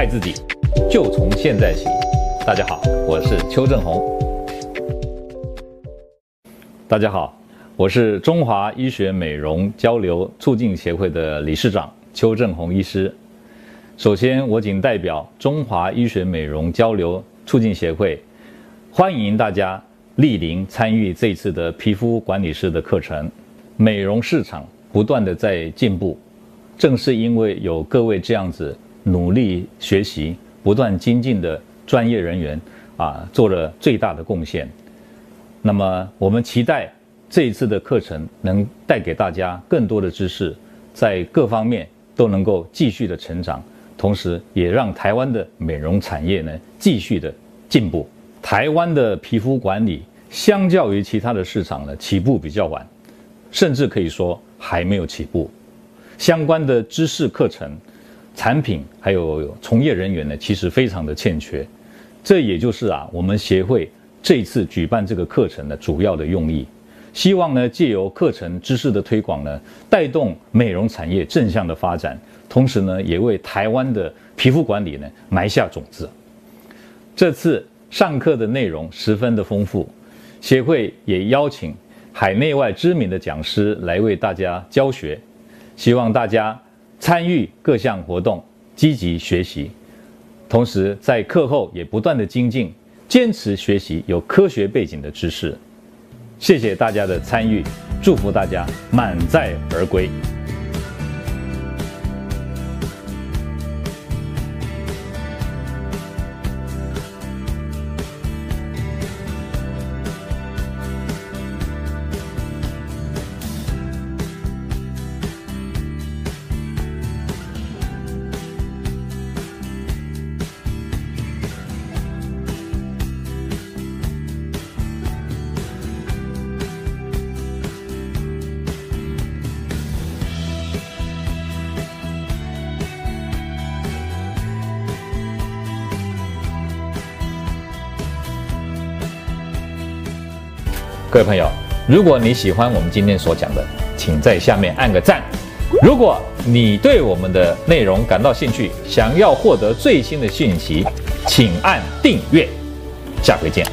爱自己，就从现在起。大家好，我是邱正红。大家好，我是中华医学美容交流促进协会的理事长邱正红医师。首先，我谨代表中华医学美容交流促进协会，欢迎大家莅临参与这次的皮肤管理师的课程。美容市场不断地在进步，正是因为有各位这样子努力学习、不断精进的专业人员啊，做了最大的贡献。那么，我们期待这一次的课程能带给大家更多的知识，在各方面都能够继续的成长，同时也让台湾的美容产业呢继续的进步。台湾的皮肤管理相较于其他的市场呢，起步比较晚。甚至可以说还没有起步，相关的知识课程、产品还有从业人员呢，其实非常的欠缺。这也就是啊，我们协会这次举办这个课程的主要的用意，希望呢借由课程知识的推广呢，带动美容产业正向的发展，同时呢，也为台湾的皮肤管理呢埋下种子。这次上课的内容十分的丰富，协会也邀请。海内外知名的讲师来为大家教学，希望大家参与各项活动，积极学习，同时在课后也不断的精进，坚持学习有科学背景的知识。谢谢大家的参与，祝福大家满载而归。各位朋友，如果你喜欢我们今天所讲的，请在下面按个赞。如果你对我们的内容感到兴趣，想要获得最新的讯息，请按订阅。下回见。